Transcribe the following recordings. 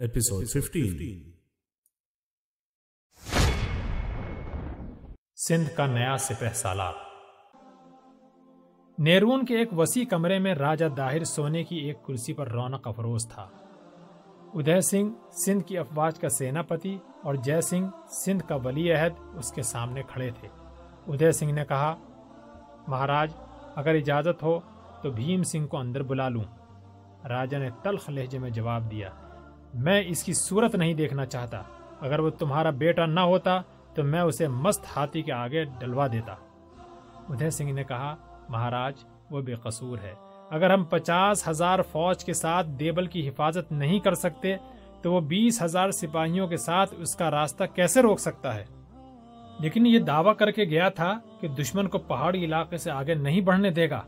Episode 15 Sindh کا نیا سپہ سالار۔ نیرون کے ایک وسیع کمرے میں راجہ داہر سونے کی ایک کرسی پر رونق افروز تھا۔ ادے سنگھ سندھ کی افواج کا سیناپتی اور جے سنگھ سندھ کا ولی عہد اس کے سامنے کھڑے تھے۔ ادے سنگھ نے کہا، مہاراج، اگر اجازت ہو تو بھیم سنگھ کو اندر بلا لوں۔ راجہ نے تلخ لہجے میں جواب دیا۔ میں اس کی صورت نہیں دیکھنا چاہتا۔ اگر وہ تمہارا بیٹا نہ ہوتا تو میں اسے مست ہاتھی کے آگے ڈلوا دیتا۔ ادے سنگھ نے کہا، مہاراج، وہ بے قصور ہے۔ اگر ہم پچاس ہزار فوج کے ساتھ دیبل کی حفاظت نہیں کر سکتے تو وہ بیس ہزار سپاہیوں کے ساتھ اس کا راستہ کیسے روک سکتا ہے؟ لیکن یہ دعویٰ کر کے گیا تھا کہ دشمن کو پہاڑی علاقے سے آگے نہیں بڑھنے دے گا۔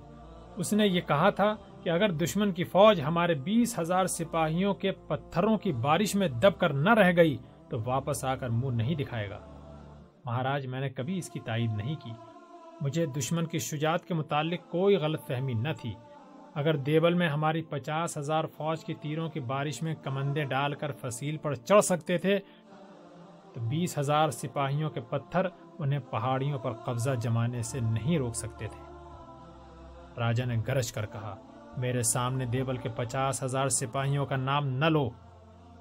اس نے یہ کہا تھا کہ اگر دشمن کی فوج ہمارے بیس ہزار سپاہیوں کے پتھروں کی بارش میں دب کر نہ رہ گئی تو واپس آ کر منہ نہیں دکھائے گا۔ مہاراج، میں نے کبھی اس کی تائید نہیں کی۔ مجھے دشمن کی شجاعت کے متعلق کوئی غلط فہمی نہ تھی۔ اگر دیبل میں ہماری پچاس ہزار فوج کی تیروں کی بارش میں کمندے ڈال کر فصیل پر چڑھ سکتے تھے، تو بیس ہزار سپاہیوں کے پتھر انہیں پہاڑیوں پر قبضہ جمانے سے نہیں روک سکتے تھے۔ راجا نے گرج کر کہا میرے سامنے دیبل کے پچاس ہزار سپاہیوں کا نام نہ لو۔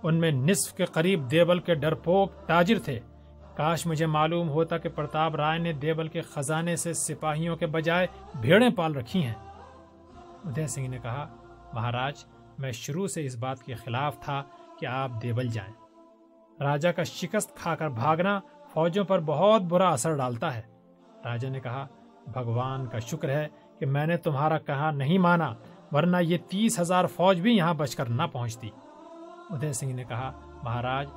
ان میں نصف کے قریب دیبل کے ڈرپوک تاجر تھے۔ کاش مجھے معلوم ہوتا کہ پرتاپ رائے نے دیبل کے خزانے سے سپاہیوں کے بجائے بھیڑیں پال رکھی ہیں۔ ادے سنگھ نے کہا، مہاراج، میں شروع سے اس بات کے خلاف تھا کہ آپ دیبل جائیں۔ راجا کا شکست کھا کر بھاگنا فوجوں پر بہت برا اثر ڈالتا ہے۔ راجا نے کہا، بھگوان کا شکر ہے کہ میں نے تمہارا کہا نہیں مانا۔ ورنہ یہ تیس ہزار فوج بھی یہاں بچ کر نہ پہنچتی۔ ادے سنگھ نے کہا، مہاراج،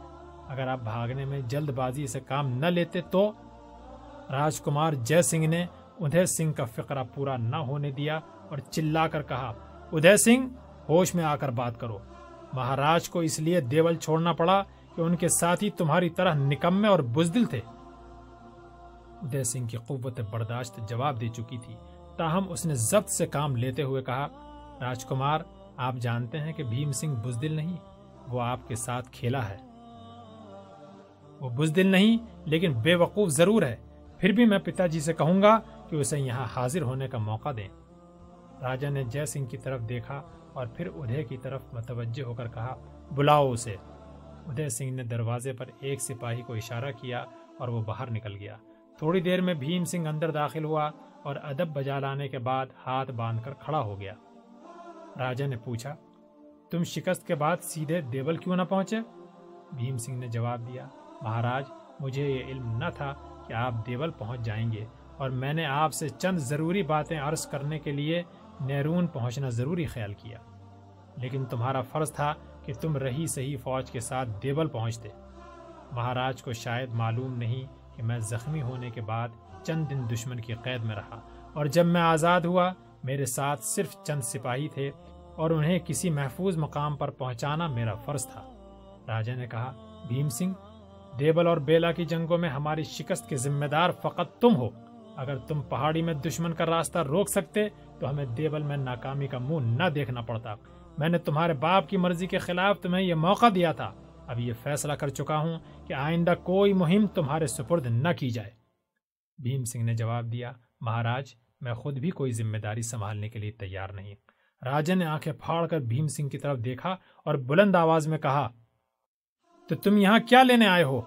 اگر آپ بھاگنے میں جلد بازی سے کام نہ لیتے تو؟ راجکمار جے سنگھ نے ادے سنگھ کا فقرہ پورا نہ ہونے دیا اور چلا کر کہا، ادے سنگھ، ہوش میں آ کر بات کرو۔ مہاراج کو اس لیے دیول چھوڑنا پڑا کہ ان کے ساتھی تمہاری طرح نکمے اور بزدل تھے۔ ادے سنگھ کی قوت برداشت جواب دے چکی تھی۔ تاہم اس نے ضبط سے کام لیتے ہوئے کہا راجکمار، آپ جانتے ہیں کہ بھیم سنگھ بزدل نہیں، وہ آپ کے ساتھ کھیلا ہے۔ وہ بزدل نہیں، لیکن بے وقوف ضرور ہے۔ پھر بھی میں پتا جی سے کہوں گا کہ اسے یہاں حاضر ہونے کا موقع دیں۔ راجا نے جے سنگھ کی طرف دیکھا اور پھر ادھے کی طرف متوجہ ہو کر کہا، بلاؤ اسے۔ ادے سنگھ نے دروازے پر ایک سپاہی کو اشارہ کیا اور وہ باہر نکل گیا۔ تھوڑی دیر میں بھیم سنگھ اندر داخل ہوا اور ادب بجا لانے کے بعد ہاتھ باندھ کر کھڑا ہو گیا۔ راجا نے پوچھا، تم شکست کے بعد سیدھے دیول کیوں نہ پہنچے؟ بھیم سنگھ نے جواب دیا، مہاراج، مجھے یہ علم نہ تھا کہ آپ دیول پہنچ جائیں گے اور میں نے آپ سے چند ضروری باتیں عرض کرنے کے لیے نیرون پہنچنا ضروری خیال کیا۔ لیکن تمہارا فرض تھا کہ تم رہی صحیح فوج کے ساتھ دیول پہنچتے۔ مہاراج کو شاید معلوم نہیں کہ میں زخمی ہونے کے بعد چند دن دشمن کی قید میں رہا اور جب میں آزاد ہوا میرے ساتھ صرف چند سپاہی تھے اور انہیں کسی محفوظ مقام پر پہنچانا میرا فرض تھا۔ راجا نے کہا، بھیم سنگھ، دیبل اور بیلا کی جنگوں میں ہماری شکست کے ذمہ دار فقط تم ہو۔ اگر تم پہاڑی میں دشمن کا راستہ روک سکتے تو ہمیں دیبل میں ناکامی کا منہ نہ دیکھنا پڑتا۔ میں نے تمہارے باپ کی مرضی کے خلاف تمہیں یہ موقع دیا تھا۔ اب یہ فیصلہ کر چکا ہوں کہ آئندہ کوئی مہم تمہارے سپرد نہ کی جائے۔ بھیم سنگھ نے جواب دیا، مہاراج میں خود بھی کوئی ذمہ داری سنبھالنے کے لیے تیار نہیں۔ راجا نے آنکھیں پھاڑ کر بھیم سنگھ کی طرف دیکھا اور بلند آواز میں کہا، تو تم یہاں کیا لینے آئے ہو؟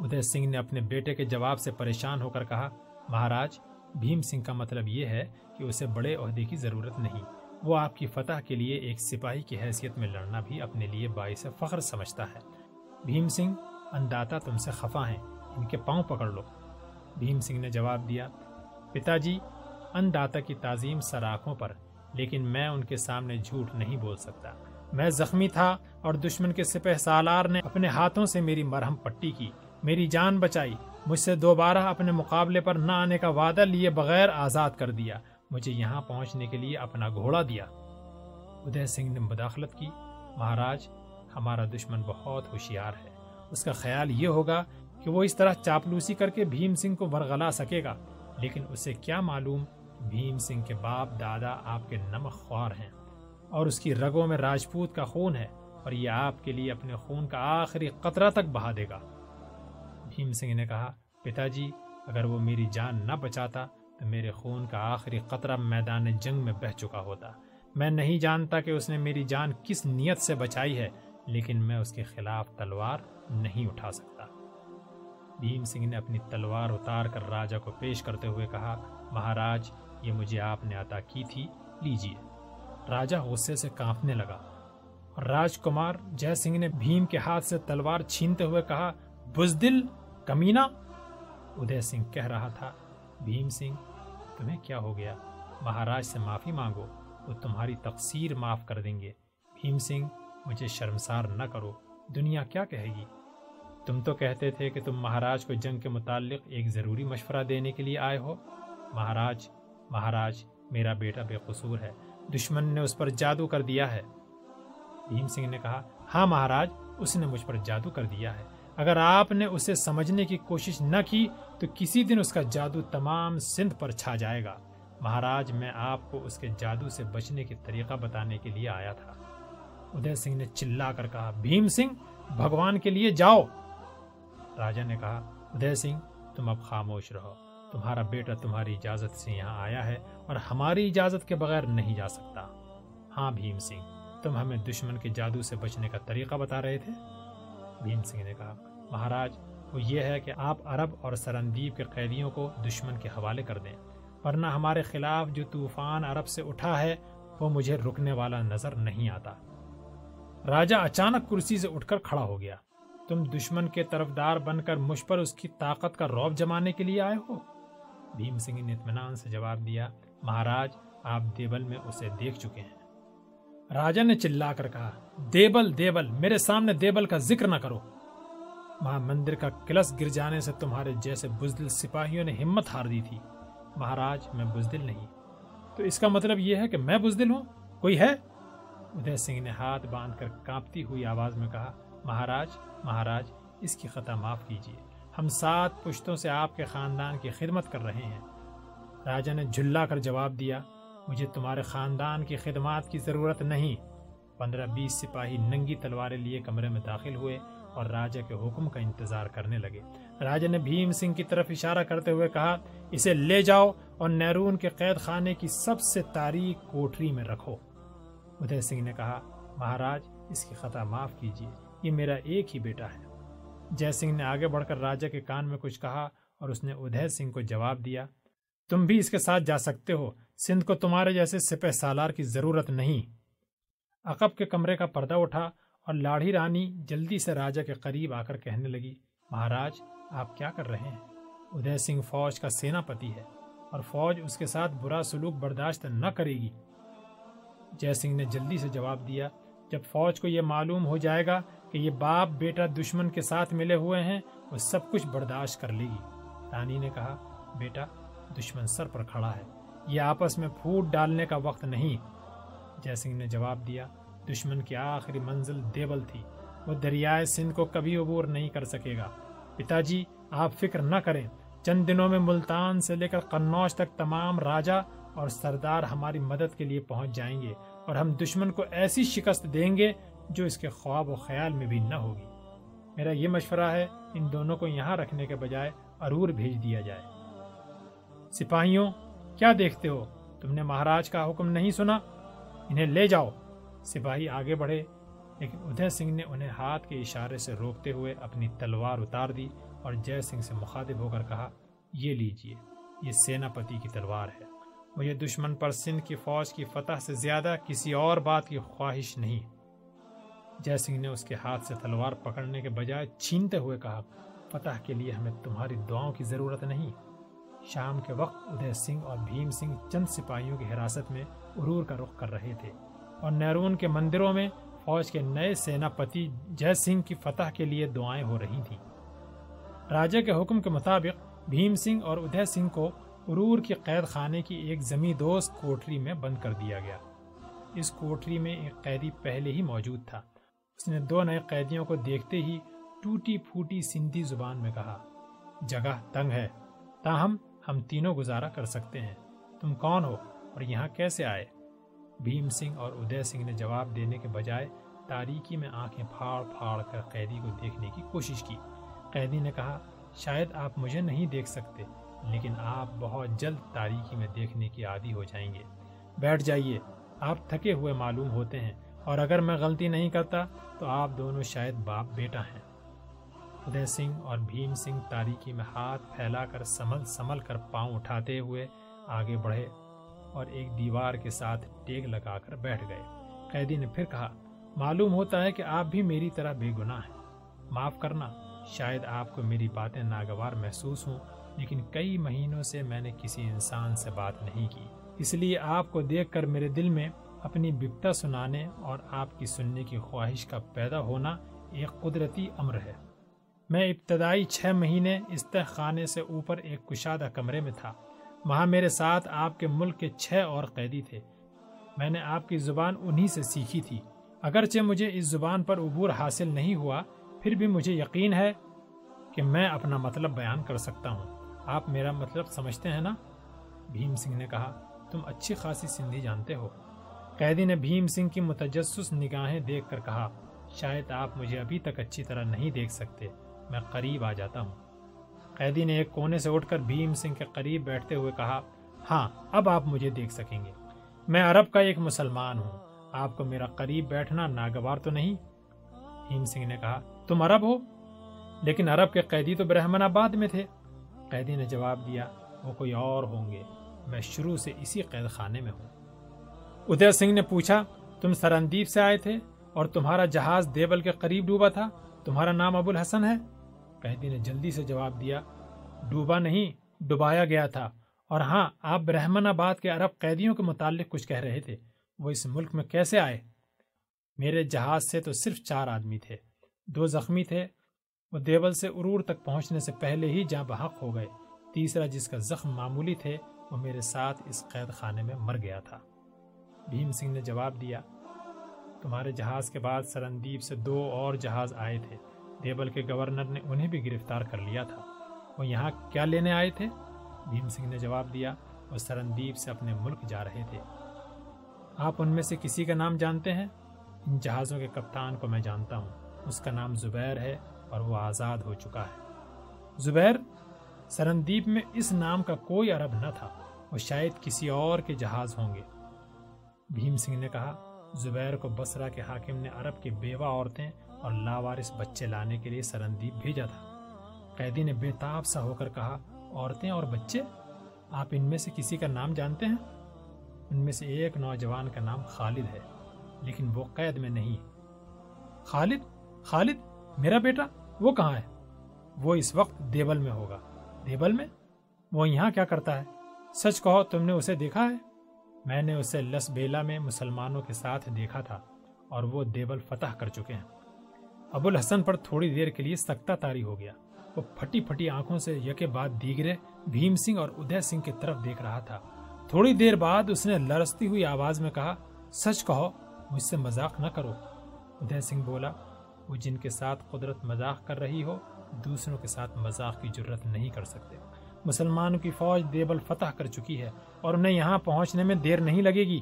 ادے سنگھ نے اپنے بیٹے کے جواب سے پریشان ہو کر کہا، مہاراج، بھیم سنگھ کا مطلب یہ ہے کہ اسے بڑے عہدے کی ضرورت نہیں۔ وہ آپ کی فتح کے لیے ایک سپاہی کی حیثیت میں لڑنا بھی اپنے لیے باعث فخر سمجھتا ہے۔ بھیم سنگھ، انداتا تم سے خفا ہیں، ان کے پاؤں پکڑ لو۔ بھیم سنگھ نے جواب دیا، پتا جی انداتا کی تعظیم سراخوں پر، لیکن میں ان کے سامنے جھوٹ نہیں بول سکتا۔ میں زخمی تھا اور دشمن کے سپہ سالار نے اپنے ہاتھوں سے میری مرہم پٹی کی، میری جان بچائی۔ مجھ سے دوبارہ اپنے مقابلے پر نہ آنے کا وعدہ لیے بغیر آزاد کر دیا۔ مجھے یہاں پہنچنے کے لیے اپنا گھوڑا دیا۔ ادے سنگھ نے مداخلت کی۔ مہاراج، ہمارا دشمن بہت ہوشیار ہے۔ اس کا خیال یہ ہوگا کہ وہ اس طرح چاپلوسی کر کے بھیم سنگھ کو ورغلا سکے گا۔ لیکن اسے کیا معلوم بھیم سنگھ کے باپ دادا آپ کے نمک خوار ہیں اور اس کی رگوں میں راجپوت کا خون ہے اور یہ آپ کے لیے اپنے خون کا آخری قطرہ تک بہا دے گا۔ بھیم سنگھ نے کہا پتا جی اگر وہ میری جان نہ بچاتا تو میرے خون کا آخری قطرہ میدان جنگ میں بہ چکا ہوتا۔ میں نہیں جانتا کہ اس نے میری جان کس نیت سے بچائی ہے، لیکن میں اس کے خلاف تلوار نہیں اٹھا سکتا۔ بھیم سنگھ نے اپنی تلوار اتار کر راجہ کو پیش کرتے ہوئے کہا، مہاراج یہ مجھے آپ نے عطا کی تھی لیجیے راجہ غصے سے کانپنے لگا۔ راج کمار جے سنگھ نے بھیم کے ہاتھ سے تلوار چھینتے ہوئے کہا، بزدل کمینا ادے سنگھ کہہ رہا تھا، بھیم سنگھ، تمہیں کیا ہو گیا؟ مہاراج سے معافی مانگو، وہ تمہاری تقصیر معاف کر دیں گے۔ بھیم سنگھ، مجھے شرمسار نہ کرو، دنیا کیا کہے گی؟ تم تو کہتے تھے کہ تم مہاراج کو جنگ کے متعلق ایک ضروری مشورہ دینے کے لیے آئے ہو۔ مہاراج مہاراج، میرا بیٹا بے قصور ہے، دشمن نے اس پر جادو کر دیا ہے۔ بھیم سنگھ نے کہا ہاں مہاراج، اس نے مجھ پر جادو کر دیا ہے۔ اگر آپ نے اسے سمجھنے کی کوشش نہ کی، تو کسی دن اس کا جادو تمام سندھ پر چھا جائے گا۔ مہاراج، میں آپ کو اس کے جادو سے بچنے کی طریقہ بتانے کے لیے آیا تھا۔ ادے سنگھ نے چلا کر کہا، بھیم سنگھ، بھگوان کے لیے جاؤ۔ راجا نے کہا، ادے سنگھ، تم اب خاموش رہو۔ تمہارا بیٹا تمہاری اجازت سے یہاں آیا ہے اور ہماری اجازت کے بغیر نہیں جا سکتا۔ ہاں بھیم سنگھ، تم ہمیں دشمن کے جادو سے بچنے کا طریقہ بتا رہے تھے؟ بھیم سنگھ نے کہا، مہاراج، وہ یہ ہے کہ آپ عرب اور سرندیپ کے قیدیوں کو دشمن کے حوالے کر دیں، ورنہ ہمارے خلاف جو طوفان عرب سے اٹھا ہے، وہ مجھے رکنے والا نظر نہیں آتا۔ راجہ اچانک کرسی سے اٹھ کر کھڑا ہو گیا۔ تم دشمن کے طرفدار بن کر مجھ پر اس کی طاقت کا روب جمانے کے لیے آئے ہو؟ بھیم سنگھ نے اطمینان سے جواب دیا، مہاراج، آپ دیبل میں اسے دیکھ چکے ہیں۔ راجا نے چلا کر کہا دیبل دیبل میرے سامنے دیبل کا ذکر نہ کرو۔ مہا مندر کا کلس گر جانے سے تمہارے جیسے بزدل سپاہیوں نے ہمت ہار دی تھی۔ مہاراج، میں بزدل نہیں۔ تو اس کا مطلب یہ ہے کہ میں بزدل ہوں؟ کوئی ہے؟ ادے سنگھ نے ہاتھ باندھ کر کانپتی ہوئی آواز میں کہا، مہاراج مہاراج، اس کی خطا معاف کیجیے۔ ہم سات پشتوں سے آپ کے خاندان کی خدمت کر رہے ہیں۔ راجا نے جھلا کر جواب دیا، مجھے تمہارے خاندان کی خدمات کی ضرورت نہیں۔ پندرہ بیس سپاہی ننگی تلواریں لیے کمرے میں داخل ہوئے اور راجا کے حکم کا انتظار کرنے لگے۔ راجا نے بھیم سنگھ کی طرف اشارہ کرتے ہوئے کہا، اسے لے جاؤ اور نیرون کے قید خانے کی سب سے تاریخ کوٹری میں رکھو۔ ادے سنگھ نے کہا، مہاراج، اس کی خطا معاف کیجیے، یہ میرا ایک ہی بیٹا ہے۔ جے سنگھ نے آگے بڑھ کر راجا کے کان میں کچھ کہا اور اس نے ادے سنگھ کو جواب دیا، تم بھی اس کے ساتھ جا سکتے ہو، سندھ کو تمہارے جیسے سپہ سالار کی ضرورت نہیں۔ عقب کے کمرے کا پردہ اٹھا اور لاڑھی رانی جلدی سے راجا کے قریب آ کر کہنے لگی، مہاراج، آپ کیا کر رہے ہیں؟ ادے سنگھ فوج کا سینا پتی ہے اور فوج اس کے ساتھ برا سلوک برداشت نہ کرے گی۔ جے سنگھ نے جلدی سے جواب دیا، جب فوج کو یہ معلوم ہو جائے گا کہ یہ باپ بیٹا دشمن کے ساتھ ملے ہوئے ہیں وہ سب کچھ برداشت کر لے گی۔ رانی نے کہا، بیٹا، دشمن سر پر کھڑا ہے۔ یہ آپس میں پھوٹ ڈالنے کا وقت نہیں۔ جے سنگھ نے جواب دیا، دشمن کی آخری منزل دیبل تھی۔ وہ دریائے سندھ کو کبھی عبور نہیں کر سکے گا۔ پتا جی آپ فکر نہ کریں۔ چند دنوں میں ملتان سے لے کر قنوج تک تمام راجا اور سردار ہماری مدد کے لیے پہنچ جائیں گے اور ہم دشمن کو ایسی شکست دیں گے جو اس کے خواب و خیال میں بھی نہ ہوگی۔ میرا یہ مشورہ ہے، ان دونوں کو یہاں رکھنے کے بجائے ارور بھیج دیا جائے۔ سپاہیوں، کیا دیکھتے ہو؟ تم نے مہاراج کا حکم نہیں سنا؟ انہیں لے جاؤ۔ سپاہی آگے بڑھے، لیکن ادے سنگھ نے انہیں ہاتھ کے اشارے سے روکتے ہوئے اپنی تلوار اتار دی اور جے سنگھ سے مخاطب ہو کر کہا، یہ لیجیے، یہ سینا پتی کی تلوار ہے۔ مجھے دشمن پر سندھ کی فوج کی فتح سے زیادہ کسی اور بات کی خواہش نہیں۔ جے سنگھ نے اس کے ہاتھ سے تلوار پکڑنے کے بجائے چھینتے ہوئے کہا، فتح کے لیے ہمیں تمہاری دعاؤں کی ضرورت نہیں۔ شام کے وقت ادے سنگھ اور بھیم سنگھ چند سپاہیوں کی حراست میں عرور کا رخ کر رہے تھے اور نیرون کے مندروں میں فوج کے نئے سینا پتی جے سنگھ کی فتح کے لیے دعائیں ہو رہی تھیں۔ راجا کے حکم کے مطابق بھیم سنگھ اور ادے سنگھ کو عرور کے قید خانے کی ایک زمیں دوست کوٹری میں بند کر دیا گیا۔ اس کوٹری میں ایک قیدی پہلے ہی موجود تھا۔ اس نے دو نئے قیدیوں کو دیکھتے ہی ٹوٹی پھوٹی سندھی زبان میں کہا، جگہ تنگ ہے، تاہم ہم تینوں گزارا کر سکتے ہیں۔ تم کون ہو اور یہاں کیسے آئے؟ بھیم سنگھ اور ادے سنگھ نے جواب دینے کے بجائے تاریکی میں آنکھیں پھاڑ پھاڑ کر قیدی کو دیکھنے کی کوشش کی۔ قیدی نے کہا، شاید آپ مجھے نہیں دیکھ سکتے، لیکن آپ بہت جلد تاریکی میں دیکھنے کی عادی ہو جائیں گے۔ بیٹھ جائیے، آپ تھکے ہوئے معلوم ہوتے ہیں۔ اور اگر میں غلطی نہیں کرتا تو آپ دونوں شاید باپ بیٹا ہیں۔ ادے سنگھ اور بھیم سنگھ تاریکی میں ہاتھ پھیلا کر سمل سمل کر پاؤں اٹھاتے ہوئے آگے بڑھے اور ایک دیوار کے ساتھ ٹیک لگا کر بیٹھ گئے۔ قیدی نے پھر کہا، معلوم ہوتا ہے کہ آپ بھی میری طرح بے گناہ ہیں۔ معاف کرنا، شاید آپ کو میری باتیں ناگوار محسوس ہوں، لیکن کئی مہینوں سے میں نے کسی انسان سے بات نہیں کی۔ اس لیے آپ کو دیکھ کر میرے دل میں اپنی بپتا سنانے اور آپ کی سننے کی خواہش کا پیدا ہونا ایک قدرتی امر ہے۔ میں ابتدائی چھ مہینے استح خانے سے اوپر ایک کشادہ کمرے میں تھا۔ وہاں میرے ساتھ آپ کے ملک کے چھ اور قیدی تھے۔ میں نے آپ کی زبان انہی سے سیکھی تھی۔ اگرچہ مجھے اس زبان پر عبور حاصل نہیں ہوا، پھر بھی مجھے یقین ہے کہ میں اپنا مطلب بیان کر سکتا ہوں۔ آپ میرا مطلب سمجھتے ہیں نا؟ بھیم سنگھ نے کہا، تم اچھی خاصی سندھی جانتے ہو۔ قیدی نے بھیم سنگھ کی متجسس نگاہیں دیکھ کر کہا، شاید آپ مجھے ابھی تک اچھی طرح نہیں دیکھ سکتے، میں قریب آ جاتا ہوں۔ قیدی نے ایک کونے سے اٹھ کر بھیم سنگھ کے قریب بیٹھتے ہوئے کہا ہاں اب آپ مجھے دیکھ سکیں گے۔ میں عرب کا ایک مسلمان ہوں، آپ کو میرا قریب بیٹھنا ناگوار تو نہیں؟ بھیم سنگھ نے کہا، تم عرب ہو؟ لیکن عرب کے قیدی تو برہمن آباد میں تھے۔ قیدی نے جواب دیا، وہ کوئی اور ہوں گے، میں شروع سے اسی قید خانے میں ہوں۔ ادے سنگھ نے پوچھا، تم سرندیپ سے آئے تھے اور تمہارا جہاز دیبل کے قریب ڈوبا تھا؟ تمہارا نام ابو الحسن ہے؟ قیدی نے جلدی سے جواب دیا، ڈوبا نہیں، ڈبایا گیا تھا۔ اور ہاں آپ برہمن آباد کے عرب قیدیوں کے متعلق کچھ کہہ رہے تھے۔ وہ اس ملک میں کیسے آئے؟ میرے جہاز سے تو صرف چار آدمی تھے۔ دو زخمی تھے۔ وہ دیول سے ارور تک پہنچنے سے پہلے ہی جاں بحق ہو گئے۔ تیسرا جس کا زخم معمولی تھے، وہ میرے ساتھ اس قید خانے میں مر گیا تھا۔ بھیم سنگھ نے جواب دیا، تمہارے جہاز کے بعد سرندیپ سے دو اور جہاز آئے تھے۔ دیبل کے گورنر نے انہیں بھی گرفتار کر لیا تھا۔ وہ یہاں کیا لینے آئے تھے؟ بھیم سنگھ نے جواب دیا، وہ سرندیپ سے اپنے ملک جا رہے تھے۔ آپ ان میں سے کسی کا نام جانتے ہیں؟ ان جہازوں کے کپتان کو میں جانتا ہوں۔ اس کا نام زبیر ہے اور وہ آزاد ہو چکا ہے۔ زبیر، سرندیپ میں اس نام کا کوئی عرب نہ تھا۔ وہ شاید کسی اور کے جہاز ہوں گے۔ بھیم سنگھ نے کہا، زبیر کو بسرا کے حاکم نے عرب کی بیوہ عورتیں اور لاوارث بچے لانے کے لیے سرندیپ بھیجا تھا۔ قیدی نے بے تاب سا ہو کر کہا، عورتیں اور بچے، آپ ان میں سے کسی کا نام جانتے ہیں؟ ان میں سے ایک نوجوان کا نام خالد ہے، لیکن وہ قید میں نہیں۔ خالد؟ خالد، میرا بیٹا، وہ کہاں ہے؟ وہ اس وقت دیبل میں ہوگا۔ دیبل میں؟ وہ یہاں کیا کرتا ہے؟ سچ کہو، تم نے اسے دیکھا ہے؟ میں نے اسے لس بیلا میں مسلمانوں کے ساتھ دیکھا تھا اور وہ دیبل فتح کر چکے ہیں۔ ابو الحسن پر تھوڑی دیر کے لیے سکتا تاری ہو گیا۔ وہ پھٹی پھٹی آنکھوں سے یکے بعد دیگرے بھیم سنگھ اور ادے سنگھ کی طرف دیکھ رہا تھا۔ تھوڑی دیر بعد اس نے لرستی ہوئی آواز میں کہا، سچ کہو، مجھ سے مذاق نہ کرو۔ ادے سنگھ بولا، وہ جن کے ساتھ قدرت مذاق کر رہی ہو، دوسروں کے ساتھ مذاق کی جرت نہیں کر سکتے۔ مسلمانوں کی فوج دیبل فتح کر چکی ہے اور انہیں یہاں پہنچنے میں دیر نہیں لگے گی۔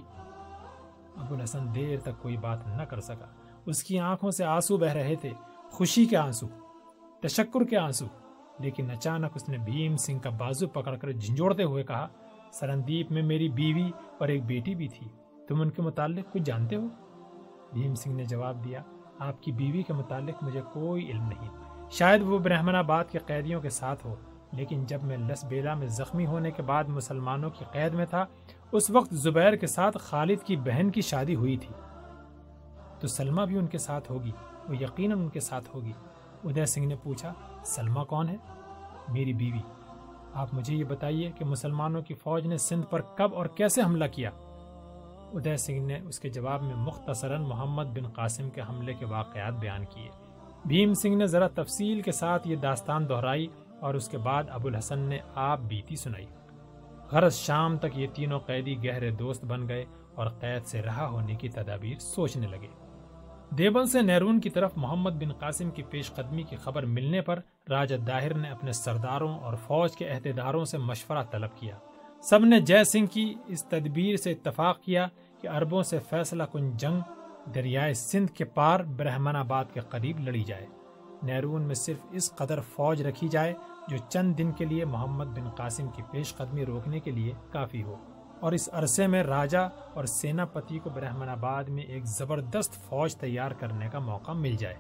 ابو الحسن دیر تک کوئی بات نہ کر سکا۔ اس کی آنکھوں سے آنسو بہ رہے تھے، خوشی کے آنسو، تشکر کے آنسو۔ لیکن اچانک اس نے بھیم سنگھ کا بازو پکڑ کر جھنجھوڑتے ہوئے کہا، سرندیپ میں میری بیوی اور ایک بیٹی بھی تھی، تم ان کے متعلق کچھ جانتے ہو؟ بھیم سنگھ نے جواب دیا، آپ کی بیوی کے متعلق مجھے کوئی علم نہیں، شاید وہ برہمن آباد کے قیدیوں کے ساتھ ہو۔ لیکن جب میں لس بیلا میں زخمی ہونے کے بعد مسلمانوں کی قید میں تھا، اس وقت زبیر کے ساتھ خالد کی بہن کی شادی ہوئی تھی۔ تو سلمہ بھی ان کے ساتھ ہوگی، وہ یقیناً ان کے ساتھ ہوگی۔ ادے سنگھ نے پوچھا، سلمہ کون ہے؟ میری بیوی، آپ مجھے یہ بتائیے کہ مسلمانوں کی فوج نے سندھ پر کب اور کیسے حملہ کیا؟ ادے سنگھ نے اس کے جواب میں مختصراً محمد بن قاسم کے حملے کے واقعات بیان کیے۔ بھیم سنگھ نے ذرا تفصیل کے ساتھ یہ داستان دہرائی۔ اور اس کے بعد ابو الحسن نے آپ بیتی سنائی۔ غرض شام تک یہ تینوں قیدی گہرے دوست بن گئے اور قید سے رہا ہونے کی تدابیر سوچنے لگے۔ دیوبند سے نیرون کی طرف محمد بن قاسم کی پیش قدمی کی خبر ملنے پر راجہ داہر نے اپنے سرداروں اور فوج کے عہدیداروں سے مشورہ طلب کیا۔ سب نے جے سنگھ کی اس تدبیر سے اتفاق کیا کہ عربوں سے فیصلہ کن جنگ دریائے سندھ کے پار برہمن آباد کے قریب لڑی جائے۔ نیرون میں صرف اس قدر فوج رکھی جائے جو چند دن کے لیے محمد بن قاسم کی پیش قدمی روکنے کے لیے کافی ہو۔ اور اس عرصے میں راجہ اور سینا پتی کو برہمن آباد میں ایک زبردست فوج تیار کرنے کا موقع مل جائے۔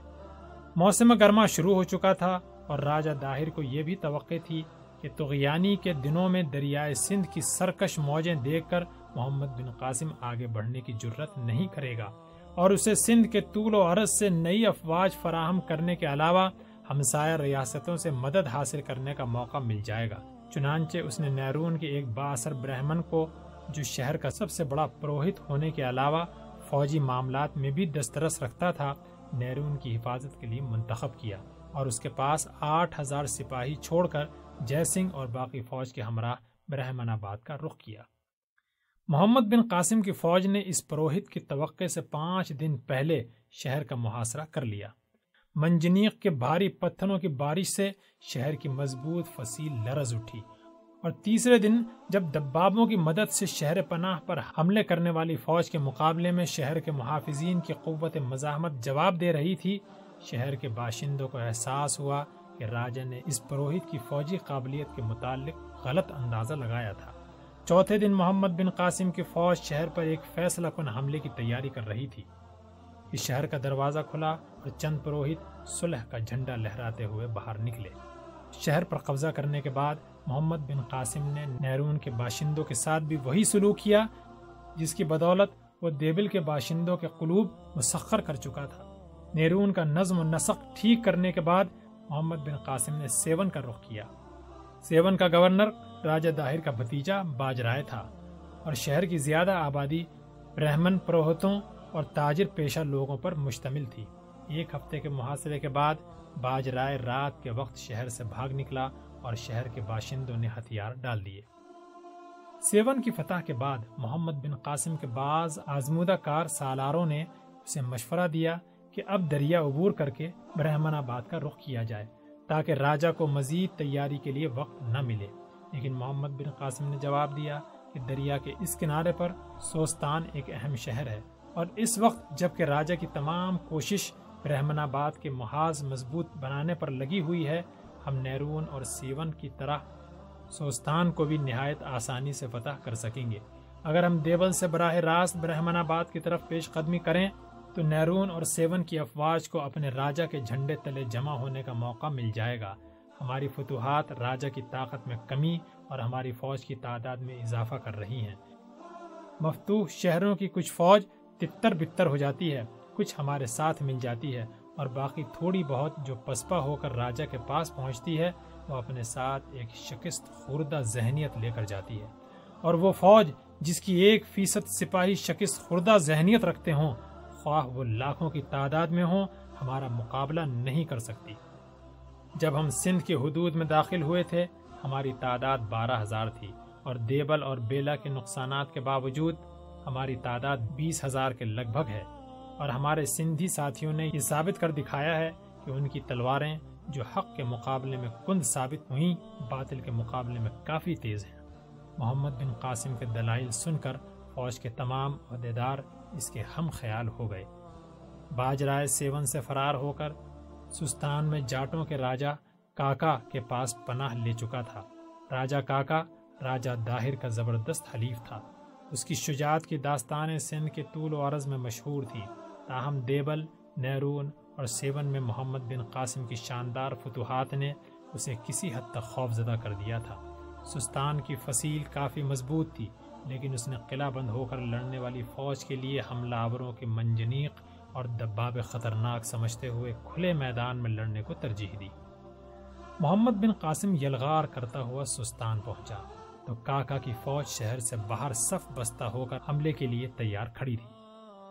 موسم گرما شروع ہو چکا تھا اور راجہ داہر کو یہ بھی توقع تھی کہ تغیانی کے دنوں میں دریائے سندھ کی سرکش موجیں دیکھ کر محمد بن قاسم آگے بڑھنے کی جرت نہیں کرے گا۔ اور اسے سندھ کے طول و عرض سے نئی افواج فراہم کرنے کے علاوہ ہمسایہ ریاستوں سے مدد حاصل کرنے کا موقع مل جائے گا۔ چنانچہ اس نے نیرون کے ایک باثر برہمن کو، جو شہر کا سب سے بڑا پروہت ہونے کے علاوہ فوجی معاملات میں بھی دسترس رکھتا تھا، نیرون کی حفاظت کے لیے منتخب کیا اور اس کے پاس آٹھ ہزار سپاہی چھوڑ کر جے سنگھ اور باقی فوج کے ہمراہ برہمن آباد کا رخ کیا۔ محمد بن قاسم کی فوج نے اس پروہت کی توقع سے پانچ دن پہلے شہر کا محاصرہ کر لیا۔ منجنیق کے بھاری پتھروں کی بارش سے شہر کی مضبوط فصیل لرز اٹھی اور تیسرے دن جب دبابوں کی مدد سے شہر پناہ پر حملے کرنے والی فوج کے مقابلے میں شہر کے محافظین کی قوت مزاحمت جواب دے رہی تھی، شہر کے باشندوں کو احساس ہوا کہ راجہ نے اس پروہت کی فوجی قابلیت کے متعلق غلط اندازہ لگایا تھا۔ چوتھے دن محمد بن قاسم کی فوج شہر پر ایک فیصلہ کن حملے کی تیاری کر رہی تھی۔ اس شہر کا دروازہ کھلا اور چند پروہت صلح کا جھنڈا لہراتے ہوئے باہر نکلے۔ شہر پر قبضہ کرنے کے بعد محمد بن قاسم نے نیرون کے باشندوں کے ساتھ بھی وہی سلوک کیا، جس کی بدولت وہ دیبل کے باشندوں کے قلوب مسخر کر چکا تھا۔ نیرون کا نظم و نسق ٹھیک کرنے کے بعد محمد بن قاسم نے سیون کا رخ کیا۔ سیون کا گورنر، راجہ داہر کا بھتیجا باج رائے تھا اور شہر کی زیادہ آبادی برہمن پروہتوں اور تاجر پیشہ لوگوں پر مشتمل تھی۔ ایک ہفتے کے محاصرے کے بعد باج رائے رات کے وقت شہر سے بھاگ نکلا اور شہر کے باشندوں نے ہتھیار ڈال دیے۔ سیون کی فتح کے بعد محمد بن قاسم کے بعض آزمودہ کار سالاروں نے اسے مشورہ دیا کہ اب دریا عبور کر کے برہمن آباد کا رخ کیا جائے۔ تاکہ راجہ کو مزید تیاری کے لیے وقت نہ ملے۔ لیکن محمد بن قاسم نے جواب دیا کہ دریا کے اس کنارے پر سوستان ایک اہم شہر ہے اور اس وقت جبکہ راجہ کی تمام کوشش برہمن آباد کے محاذ مضبوط بنانے پر لگی ہوئی ہے، ہم نیرون اور سیون کی طرح سوستان کو بھی نہایت آسانی سے فتح کر سکیں گے۔ اگر ہم دیول سے براہ راست برہمن آباد کی طرف پیش قدمی کریں تو نیرون اور سیون کی افواج کو اپنے راجہ کے جھنڈے تلے جمع ہونے کا موقع مل جائے گا۔ ہماری فتوحات راجہ کی طاقت میں کمی اور ہماری فوج کی تعداد میں اضافہ کر رہی ہیں۔ مفتوح شہروں کی کچھ فوج تتر بتر ہو جاتی ہے، کچھ ہمارے ساتھ مل جاتی ہے اور باقی تھوڑی بہت جو پسپا ہو کر راجہ کے پاس پہنچتی ہے، وہ اپنے ساتھ ایک شکست خوردہ ذہنیت لے کر جاتی ہے۔ اور وہ فوج جس کی ایک فیصد سپاہی شکست خوردہ ذہنیت رکھتے ہوں خواہ وہ لاکھوں کی تعداد میں ہوں، ہمارا مقابلہ نہیں کر سکتی۔ جب ہم سندھ کے حدود میں داخل ہوئے تھے، ہماری تعداد بارہ ہزار تھی اور دیبل اور بیلا کے نقصانات کے باوجود ہماری تعداد بیس ہزار کے لگ بھگ ہے۔ اور ہمارے سندھی ساتھیوں نے یہ ثابت کر دکھایا ہے کہ ان کی تلواریں جو حق کے مقابلے میں کند ثابت ہوئیں، باطل کے مقابلے میں کافی تیز ہیں۔ محمد بن قاسم کے دلائل سن کر فوج کے تمام عہدیدار اس کے ہم خیال ہو گئے۔ باج رائے سیون سے فرار ہو کر سستان میں جاٹوں کے راجہ کاکا کے پاس پناہ لے چکا تھا۔ راجہ کاکا راجہ داہر کا زبردست حلیف تھا۔ اس کی شجاعت کی داستانیں سندھ کے طول و عرض میں مشہور تھی۔ تاہم دیبل، نیرون اور سیون میں محمد بن قاسم کی شاندار فتوحات نے اسے کسی حد تک خوف زدہ کر دیا تھا۔ سستان کی فصیل کافی مضبوط تھی۔ لیکن اس نے قلعہ بند ہو کر لڑنے والی فوج کے لیے حملہ آوروں کے منجنیق اور دباب خطرناک سمجھتے ہوئے کھلے میدان میں لڑنے کو ترجیح دی۔ محمد بن قاسم یلغار کرتا ہوا سستان پہنچا تو کاکا کی فوج شہر سے باہر صف بستہ ہو کر حملے کے لیے تیار کھڑی تھی۔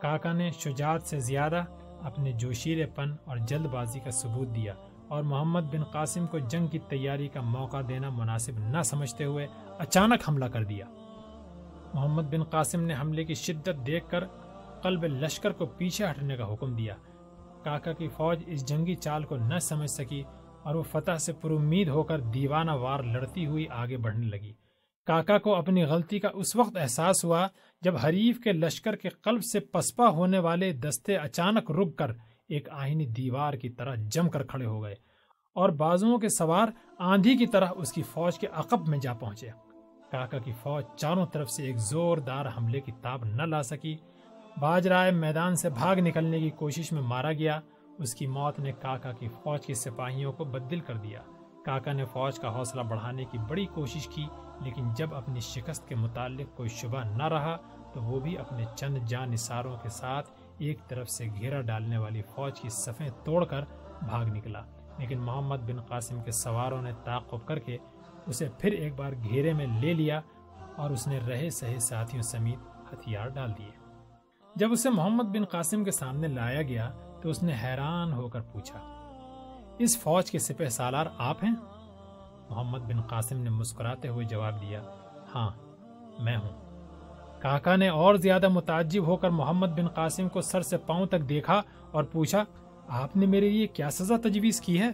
کاکا نے شجاعت سے زیادہ اپنے جوشیرے پن اور جلد بازی کا ثبوت دیا اور محمد بن قاسم کو جنگ کی تیاری کا موقع دینا مناسب نہ سمجھتے ہوئے اچانک حملہ کر دیا۔ محمد بن قاسم نے حملے کی شدت دیکھ کر قلب لشکر کو پیچھے ہٹنے کا حکم دیا۔ کاکا کی فوج اس جنگی چال کو نہ سمجھ سکی اور وہ فتح سے پر امید ہو کر دیوانہ وار لڑتی ہوئی آگے بڑھنے لگی۔ کاکا کو اپنی غلطی کا اس وقت احساس ہوا جب حریف کے لشکر کے قلب سے پسپا ہونے والے دستے اچانک رک کر ایک آہینی دیوار کی طرح جم کر کھڑے ہو گئے اور بازوؤں کے سوار آندھی کی طرح اس کی فوج کے عقب میں جا پہنچے۔ کاکا کی فوج چاروں طرف سے ایک زوردار حملے کی تاب نہ لا سکی۔ باج رائے میدان سے بھاگ نکلنے کی کوشش میں مارا گیا۔ اس کی موت نے کاکا کی فوج کے سپاہیوں کو بدل کر دیا۔ کاکا نے فوج کا حوصلہ بڑھانے کی بڑی کوشش کی، لیکن جب اپنی شکست کے متعلق کوئی شبہ نہ رہا، تو وہ بھی اپنے چند جان نثاروں کے ساتھ ایک طرف سے گھیرا ڈالنے والی فوج کی صفیں توڑ کر بھاگ نکلا۔ لیکن محمد بن قاسم کے سواروں نے تعقب کر کے اسے پھر ایک بار گھیرے میں لے لیا اور اس نے رہے سہے ساتھیوں سمیت ہتھیار ڈال دیے۔ جب اسے محمد بن قاسم کے سامنے لایا گیا تو اس نے حیران ہو کر پوچھا، اس فوج کے سپہ سالار آپ ہیں؟ محمد بن قاسم نے مسکراتے ہوئے جواب دیا ہاں میں ہوں۔ کاکا نے اور زیادہ متعجب ہو کر محمد بن قاسم کو سر سے پاؤں تک دیکھا اور پوچھا، آپ نے میرے لیے کیا سزا تجویز کی ہے؟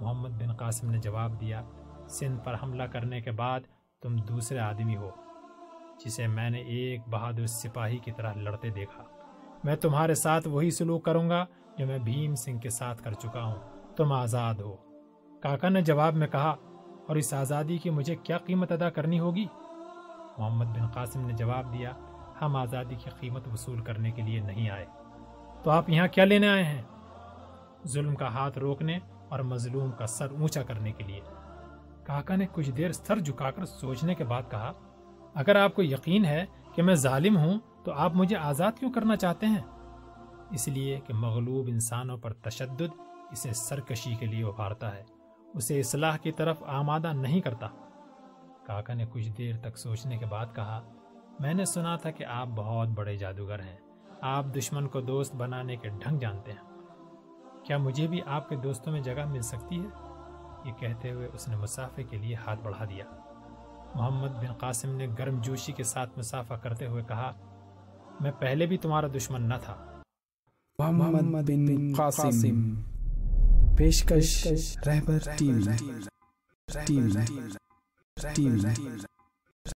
محمد بن قاسم نے جواب دیا سندھ پر حملہ کرنے کے بعد تم دوسرے آدمی ہو، جسے میں نے ایک بہادر سپاہی کی طرح لڑتے دیکھا۔ میں تمہارے ساتھ وہی سلوک کروں گا جو میں بھیم سنگھ کے ساتھ کر چکا ہوں۔ تم آزاد ہو۔ کاکا نے جواب میں کہا، اور اس آزادی کی مجھے کیا قیمت ادا کرنی ہوگی؟ محمد بن قاسم نے جواب دیا، ہم آزادی کی قیمت وصول کرنے کے لیے نہیں آئے۔ تو آپ یہاں کیا لینے آئے ہیں؟ ظلم کا ہاتھ روکنے اور مظلوم کا سر اونچا کرنے کے لیے۔ کاکا نے کچھ دیر سر جھکا کر سوچنے کے بعد کہا، اگر آپ کو یقین ہے کہ میں ظالم ہوں، تو آپ مجھے آزاد کیوں کرنا چاہتے ہیں؟ اس لیے کہ مغلوب انسانوں پر تشدد اسے سرکشی کے لیے ابھارتا ہے، اسے اصلاح کی طرف آمادہ نہیں کرتا۔ کاکا نے کچھ دیر تک سوچنے کے بعد کہا، میں نے سنا تھا کہ آپ بہت بڑے جادوگر ہیں۔ آپ دشمن کو دوست بنانے کے ڈھنگ جانتے ہیں۔ کیا مجھے بھی آپ کے دوستوں میں جگہ مل سکتی ہے؟ یہ کہتے ہوئے اس نے مسافے کے لیے ہاتھ بڑھا دیا۔ محمد بن قاسم نے گرم جوشی کے ساتھ مسافہ کرتے ہوئے کہا، میں پہلے بھی تمہارا دشمن نہ تھا۔ محمد بن قاسم، پیشکش، رہبر T V T V T V